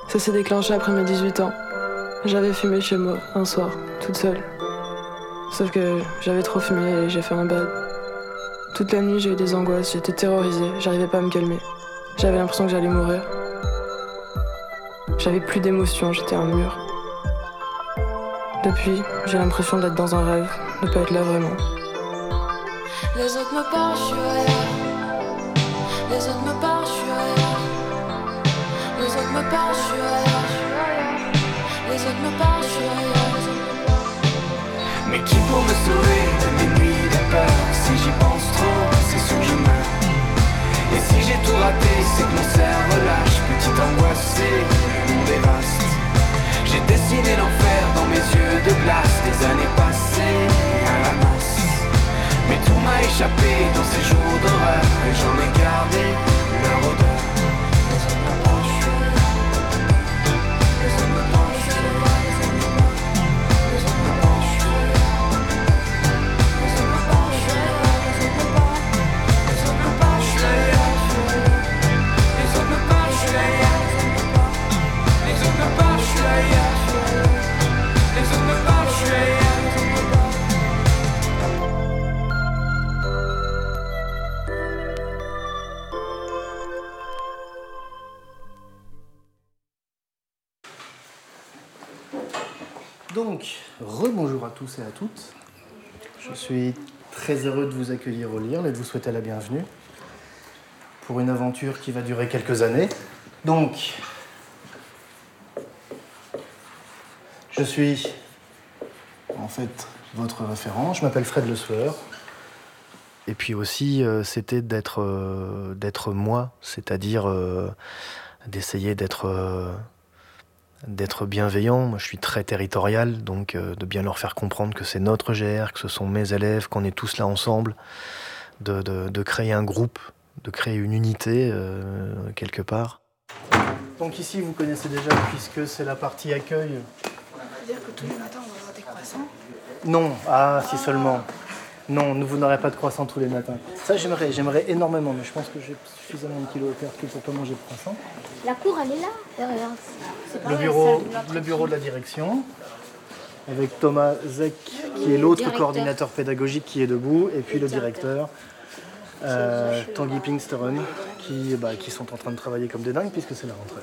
U: Ça s'est déclenché après mes 18 ans. J'avais fumé chez moi un soir, toute seule. Sauf que j'avais trop fumé et j'ai fait un bad. Toute la nuit, j'ai eu des angoisses, j'étais terrorisée, j'arrivais pas à me calmer. J'avais l'impression que j'allais mourir. J'avais plus d'émotions, j'étais un mur. Depuis, j'ai l'impression d'être dans un rêve, de pas être là vraiment.
O: Les autres me parlent, je suis ailleurs. Les autres me parlent, je suis ailleurs. Les autres me parlent, je suis ailleurs. Les autres me parlent.
M: Mais qui pour me sauver de mes nuits de peur? Si j'y pense trop, c'est sûr que Et si j'ai tout raté, c'est que mon cerveau lâche. Petite angoissée, le monde est vaste. J'ai dessiné l'enfer dans mes yeux de glace. Des années passées à la masse. Mais tout m'a échappé dans ces jours d'horreur. Et j'en ai gardé leur odeur
I: Donc, rebonjour à tous et à toutes. Je suis très heureux de vous accueillir au LIRL et de vous souhaiter la bienvenue pour une aventure qui va durer quelques années. Donc, je suis en fait votre référent. Je m'appelle Fred Le Sueur.
F: Et puis aussi, euh, c'était d'être euh, d'être moi, c'est-à-dire euh, d'essayer d'être d'être bienveillant. Moi, je suis très territorial, donc euh, de bien leur faire comprendre que c'est notre GR, que ce sont mes élèves, qu'on est tous là ensemble, de, de- de créer un groupe, de créer une unité euh, quelque part.
I: Donc ici, vous connaissez déjà puisque c'est la partie accueil.
R: dire que tous les matins, on va avoir des croissants
I: Non, ah si seulement. Non, nous, vous n'aurez pas de croissant tous les matins. Ça, j'aimerais, j'aimerais énormément, mais je pense que j'ai suffisamment de kilos à perdre pour pas manger de croissant.
T: La cour, elle est là, derrière.
I: Le bureau, le bureau de la direction, avec Thomas Zek, qui est l'autre coordinateur pédagogique qui est debout, et puis le directeur, euh, Tanguy Pinksteren, qui, bah, qui sont en train de travailler comme des dingues puisque c'est la rentrée.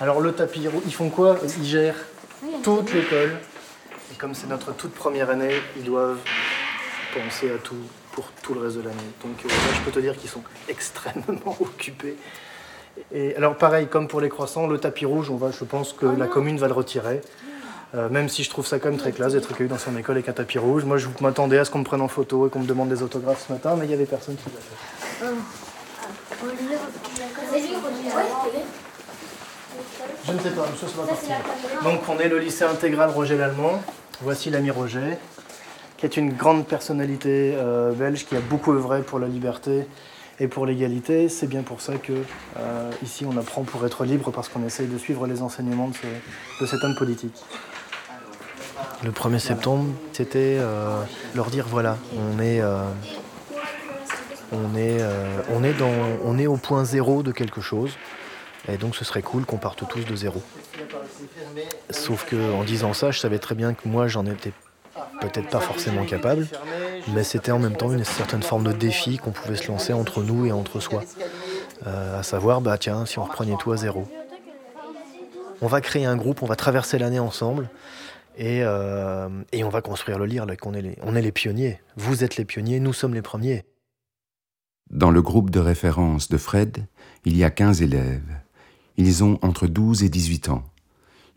I: Alors le tapis rouge, ils font quoi? Ils gèrent toute l'école. Et comme c'est notre toute première année, ils doivent penser à tout pour tout le reste de l'année. Donc euh, là, je peux te dire qu'ils sont extrêmement occupés. Et alors pareil, comme pour les croissants, le tapis rouge, on va, je pense que la commune va le retirer. Euh, même si je trouve ça quand même très classe d'être accueilli dans son école avec un tapis rouge. Moi, je m'attendais à ce qu'on me prenne en photo et qu'on me demande des autographes ce matin, mais il n'y avait personne qui l'a fait. Je ne sais pas, monsieur, ça va partir. Donc, on est le lycée intégral Roger Lallemand. Voici l'ami Roger, qui est une grande personnalité euh, belge qui a beaucoup œuvré pour la liberté et pour l'égalité. C'est bien pour ça que euh, ici on apprend pour être libre parce qu'on essaye de suivre les enseignements de, ce- de cet homme politique.
F: Le 1er septembre, c'était euh, leur dire voilà, on est, euh, on, est, on, est dans, on est au point zéro de quelque chose, et donc ce serait cool qu'on parte tous de zéro. Sauf que en disant ça, je savais très bien que moi j'en étais peut-être pas forcément capable, mais c'était en même temps une certaine forme de défi qu'on pouvait se lancer entre nous et entre soi. Euh, à savoir, bah tiens, si on reprenait tout à zéro. On va créer un groupe, on va traverser l'année ensemble. Et, euh, on va construire le lire, qu'on est les, on est les pionniers. Vous êtes les pionniers, nous sommes les premiers.
D: Dans le groupe de référence de Fred, il y a 15 élèves. Ils ont entre 12 et 18 ans.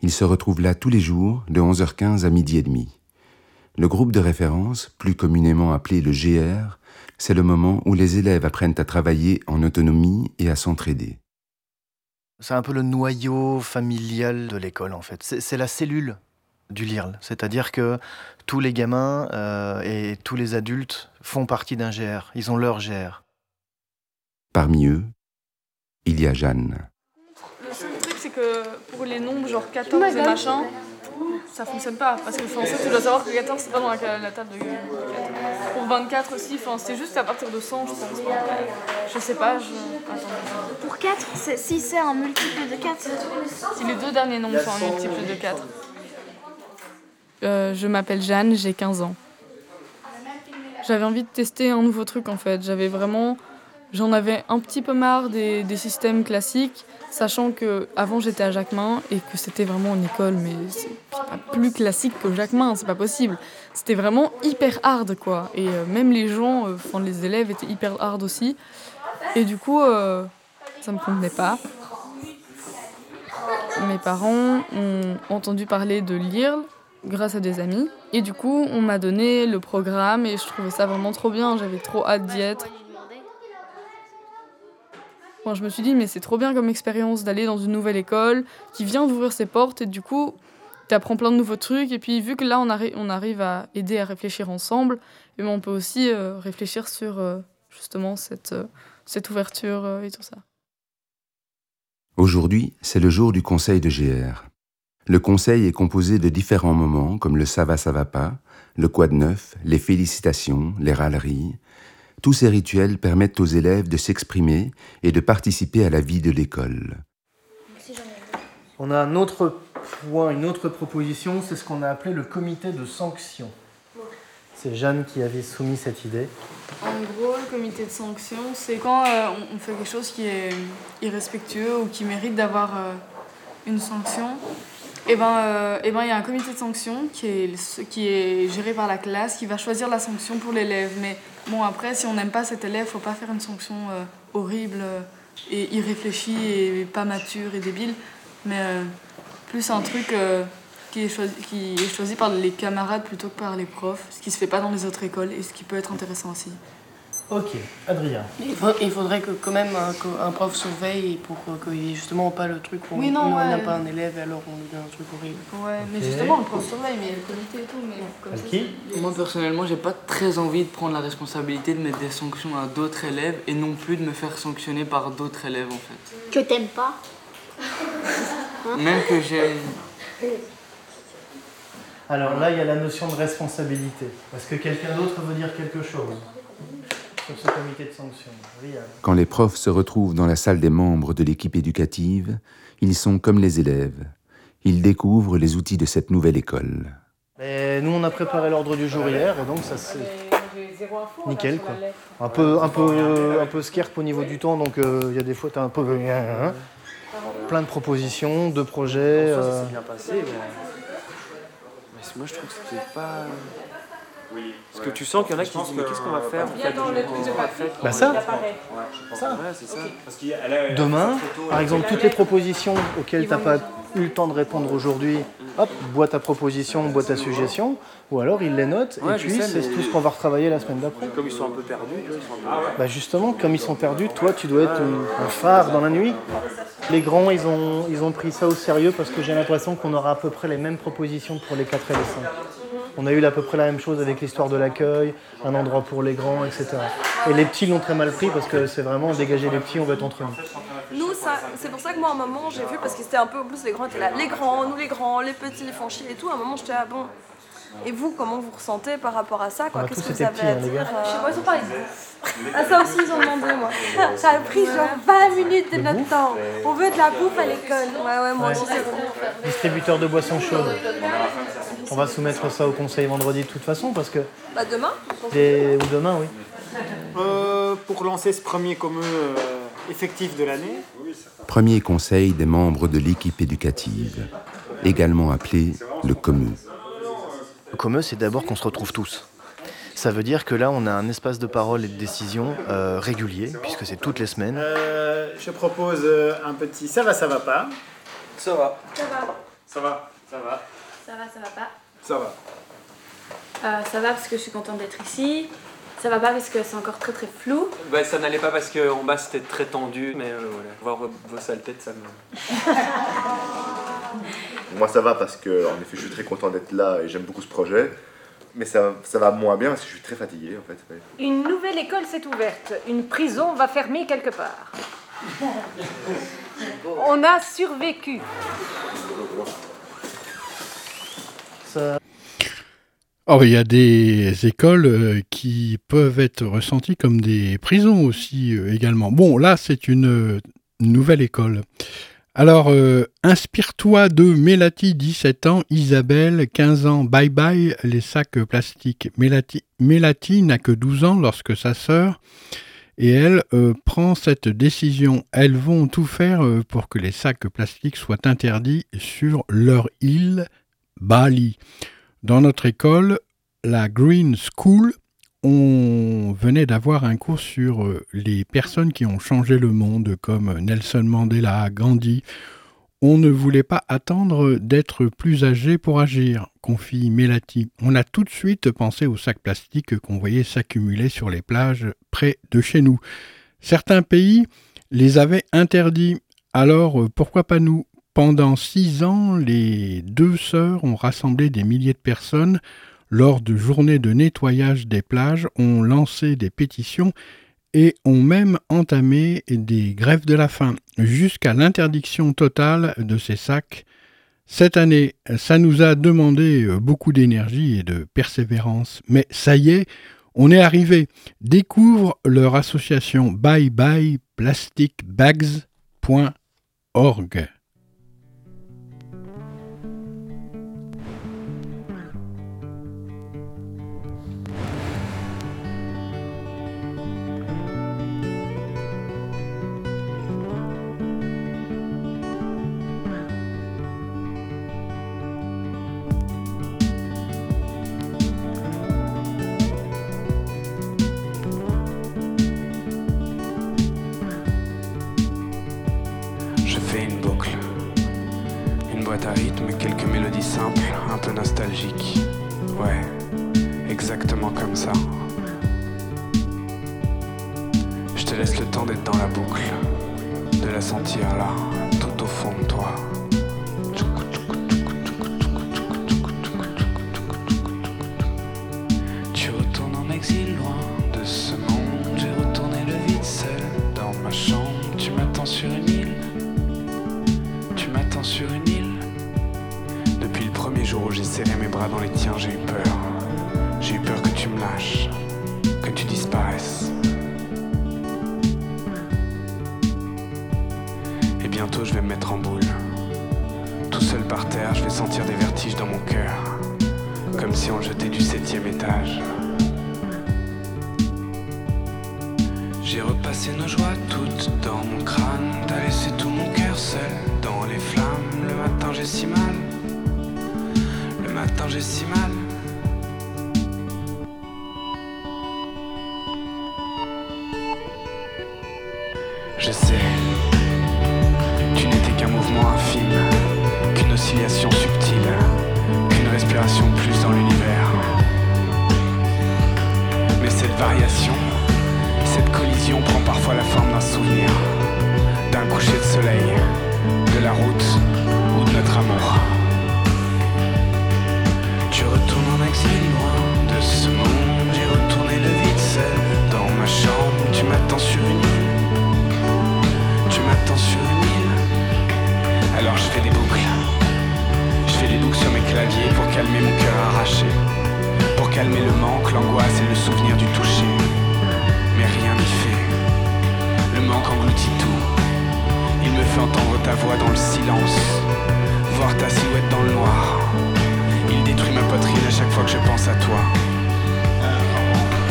D: Ils se retrouvent là tous les jours, de 11h15 à midi et demi. Le groupe de référence, plus communément appelé le GR, c'est le moment où les élèves apprennent à travailler en autonomie et à s'entraider.
F: C'est un peu le noyau familial de l'école, en fait. C'est la cellule du LIRL. C'est-à-dire que tous les gamins euh, et tous les adultes font partie d'un GR. Ils ont leur GR.
D: Parmi eux, il y a Jeanne.
V: Le seul truc, c'est que pour les nombres genre 14 et machin, ça fonctionne pas. Parce que enfin, ça, tu dois savoir que 14, c'est pas dans la, la table de 4. Pour 24 aussi, enfin, c'est juste à partir de 100, je pense. Je sais pas, je. Attends.
T: Pour 4, si c'est un multiple de 4,
V: Si les deux derniers nombres sont un multiple de 4. Euh, je m'appelle Jeanne, j'ai 15 ans. j'avais envie de tester un nouveau truc en fait. J'avais vraiment, j'en avais un petit peu marre des, des systèmes classiques, sachant que avant j'étais à Jacquemin et que c'était vraiment une école, mais c'est pas plus classique que Jacquemin, c'est pas possible. C'était vraiment hyper hard quoi. Et euh, même les gens, euh, les élèves étaient hyper hard aussi. Et du coup, euh, ça me convenait pas. Mes parents ont entendu parler de l'IRL grâce à des amis. Et du coup, on m'a donné le programme et je trouvais ça vraiment trop bien. J'avais trop hâte d'y être. Moi, je me suis dit, mais c'est trop bien comme expérience d'aller dans une nouvelle école qui vient d'ouvrir ses portes et du coup, tu apprends plein de nouveaux trucs. Et puis, vu que là, on, arri- on arrive à aider à réfléchir ensemble, eh ben, on peut aussi euh, réfléchir sur euh, justement cette, euh, cette ouverture et tout ça.
D: Aujourd'hui, c'est le jour du conseil de GR. Le conseil est composé de différents moments comme le ça va, ça pas, le quoi neuf, les félicitations, les râleries. Tous ces rituels permettent aux élèves de s'exprimer et de participer à la vie de l'école.
I: On a un autre point, une autre proposition, c'est ce qu'on a appelé le comité de sanction. C'est Jeanne qui avait soumis cette idée.
V: En gros, le comité de sanction, c'est quand euh, on- fait quelque chose qui est irrespectueux ou qui mérite d'avoir euh, une sanction. Et ben, euh, eh ben, il y a un comité de sanction qui est, qui est géré par la classe, qui va choisir la sanction pour l'élève. Mais bon, après, si on n'aime pas cet élève, faut pas faire une sanction euh, horrible euh, et irréfléchie et pas mature et débile, mais euh, plus un truc qui, est choisi, qui est choisi par les camarades plutôt que par les profs, ce qui se fait pas dans les autres écoles et ce qui peut être intéressant aussi.
I: Ok, Adrien.
W: Il, faut- il faudrait que quand même un, qu'un prof surveille pour euh, qu'il n'y ait justement pas le truc où
V: Oui, non,
W: on
V: ouais.
W: n'a pas un élève et alors on lui donne un truc horrible.
V: Ouais, mais justement, le prof surveille, mais il y a le comité et tout, mais comme ça, c'est-
J: Moi personnellement, j'ai pas très envie de prendre la responsabilité de mettre des sanctions à d'autres élèves et non plus de me faire sanctionner par d'autres élèves en fait.
T: Que t'aimes pas
J: Même que j'ai.
I: Alors là, il y a la notion de responsabilité. Est-ce que quelqu'un d'autre veut dire quelque chose? Sur ce comité de sanction Riyad.
D: Quand les profs se retrouvent dans la salle des membres de l'équipe éducative, ils sont comme les élèves. Ils découvrent les outils de cette nouvelle école.
I: Et nous, on a préparé l'ordre du jour hier, et donc ça c'est nickel quoi. Un peu, un peu, un peu scarpe au niveau du temps, donc euh, il y a des fois t'as un peu hein, plein de propositions, de projets.
J: Ça
I: euh,
J: s'est bien passé, mais. moi je trouve que c'était pas. Parce que tu sens qu'il y en a qui disent mais qu'est-ce qu'on va faire va faire
I: Bah ça.
J: Ouais.
I: Demain, par exemple, toutes les propositions auxquelles tu n'as pas eu le temps de répondre aujourd'hui, hop, bois ta proposition, bois ta suggestion, ou alors ils les notent, et puis c'est tout ce qu'on va retravailler la semaine d'après.
J: Comme ils sont un peu perdus, tu vois, ils sont un peu.
I: Bah justement, comme ils sont perdus, toi tu dois être un phare dans la nuit. Les grands, ils ont, ils ont pris ça au sérieux parce que j'ai l'impression qu'on aura à peu près les mêmes propositions pour les 4 et les 5. On a eu à peu près la même chose avec l'histoire de l'accueil, un endroit pour les grands, etc. Et les petits l'ont très mal pris parce que c'est vraiment dégager les petits, on va être entre nous.
H: Nous, ça, c'est pour ça que moi, à un moment, j'ai vu, parce que c'était un peu, en plus, les grands étaient là. Les grands, nous les grands, les petits, les font chier et tout. À un moment, j'étais là, bon. Et vous, comment vous ressentez par rapport à ça quoi? Qu'est-ce que vous
I: été
H: avez
I: petits,
H: à
I: hein,
H: dire euh,
R: Je sais pas, ils ont parlé de. Ah, ça aussi, ils ont demandé, moi. Ça a pris genre 20 minutes de notre temps. On veut de la bouffe à l'école.
H: Ouais, ouais, moi
I: Ouais.
H: aussi, c'est bon.
I: Distributeur de boissons chaudes. On va soumettre ça au conseil vendredi de toute façon parce que.
H: Bah, demain
I: Des... Ou demain, oui.
L: Euh, pour lancer ce premier commun euh, effectif de l'année,
D: Premier conseil des membres de l'équipe éducative, également appelé le COME.
F: Le commun, c'est d'abord qu'on se retrouve tous. Ça veut dire que là, on a un espace de parole et de décision euh, régulier, puisque c'est toutes les semaines.
L: euh, je propose un petit ça va, ça va pas.
J: Ça va.
R: Ça va.
L: Ça va, ça va,
R: Ça va, ça va pas.
L: ça va.
R: Euh, ça va parce que je suis contente d'être ici. Ça va pas parce que c'est encore très très flou.
J: Bah, ça n'allait pas parce qu'en bas c'était très tendu, mais euh, voilà. Voir vos, vos sales têtes, ça me.
X: Moi ça va parce que en effet je suis très content d'être là et j'aime beaucoup ce projet. Mais ça, ça va moins bien parce que je suis très fatigué en fait.
Y: Une nouvelle école s'est ouverte. Une prison va fermer quelque part. On a survécu.
I: Ça...
B: Oh, il y a des écoles euh, qui peuvent être ressenties comme des prisons aussi euh, également. Bon, là, c'est une euh, nouvelle école
M: Alors, euh, inspire-toi de Mélati, 17 ans, Isabelle, 15 ans, bye bye les sacs plastiques. Mélati, n'a que 12 ans lorsque sa sœur et elle euh, prend cette décision. Elles vont tout faire euh, pour que les sacs plastiques soient interdits sur leur île, Bali. Dans notre école, la Green School, on venait d'avoir un cours sur euh, les personnes qui ont changé le monde, comme Nelson Mandela, Gandhi. On ne voulait pas attendre d'être plus âgé pour agir, confie Melati. On a tout de suite pensé aux sacs plastiques qu'on voyait s'accumuler sur les plages près de chez nous. Certains pays les avaient interdits, alors euh, pourquoi pas nous? Pendant six ans, les deux sœurs ont rassemblé des milliers de personnes lors de journées de nettoyage des plages, ont lancé des pétitions et ont même entamé des grèves de la faim, jusqu'à l'interdiction totale de ces sacs. Cette année, ça nous a demandé beaucoup d'énergie et de persévérance, mais ça y est, on est arrivé. Découvre leur association Bye Bye Plastic Bags.org.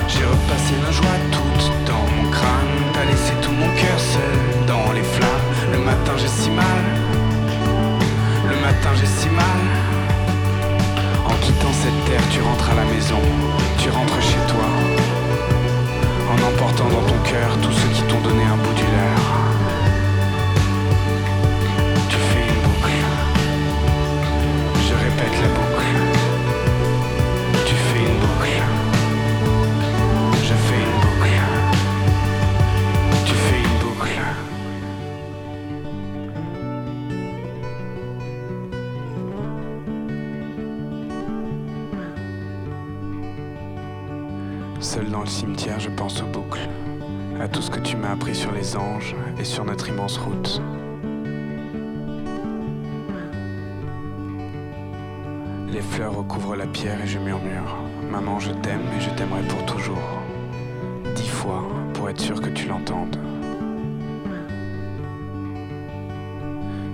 M: J'ai repassé la joie toute dans mon crâne. T'as laissé tout mon cœur seul dans les flammes. Le matin j'ai si mal. Le matin j'ai si mal. En quittant cette terre, tu rentres à la maison. Tu rentres chez toi. En emportant dans ton cœur tous ceux qui t'ont donné un bout du leur. le cimetière, je pense aux boucles, à tout ce que tu m'as appris sur les anges et sur notre immense route. Les fleurs recouvrent la pierre et je murmure
A: Maman, je t'aime et je t'aimerai pour toujours. Dix fois pour être sûr que tu l'entendes.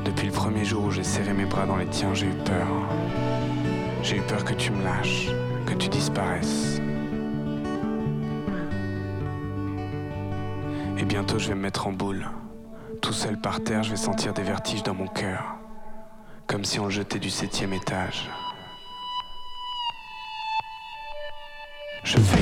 A: Depuis le premier jour où j'ai serré mes bras dans les tiens, j'ai eu peur. J'ai eu peur que tu me lâches, que tu disparaisses. Je vais me mettre en boule. Tout seul par terre, je vais sentir des vertiges dans mon cœur. Comme si on jetait du septième étage. Je fais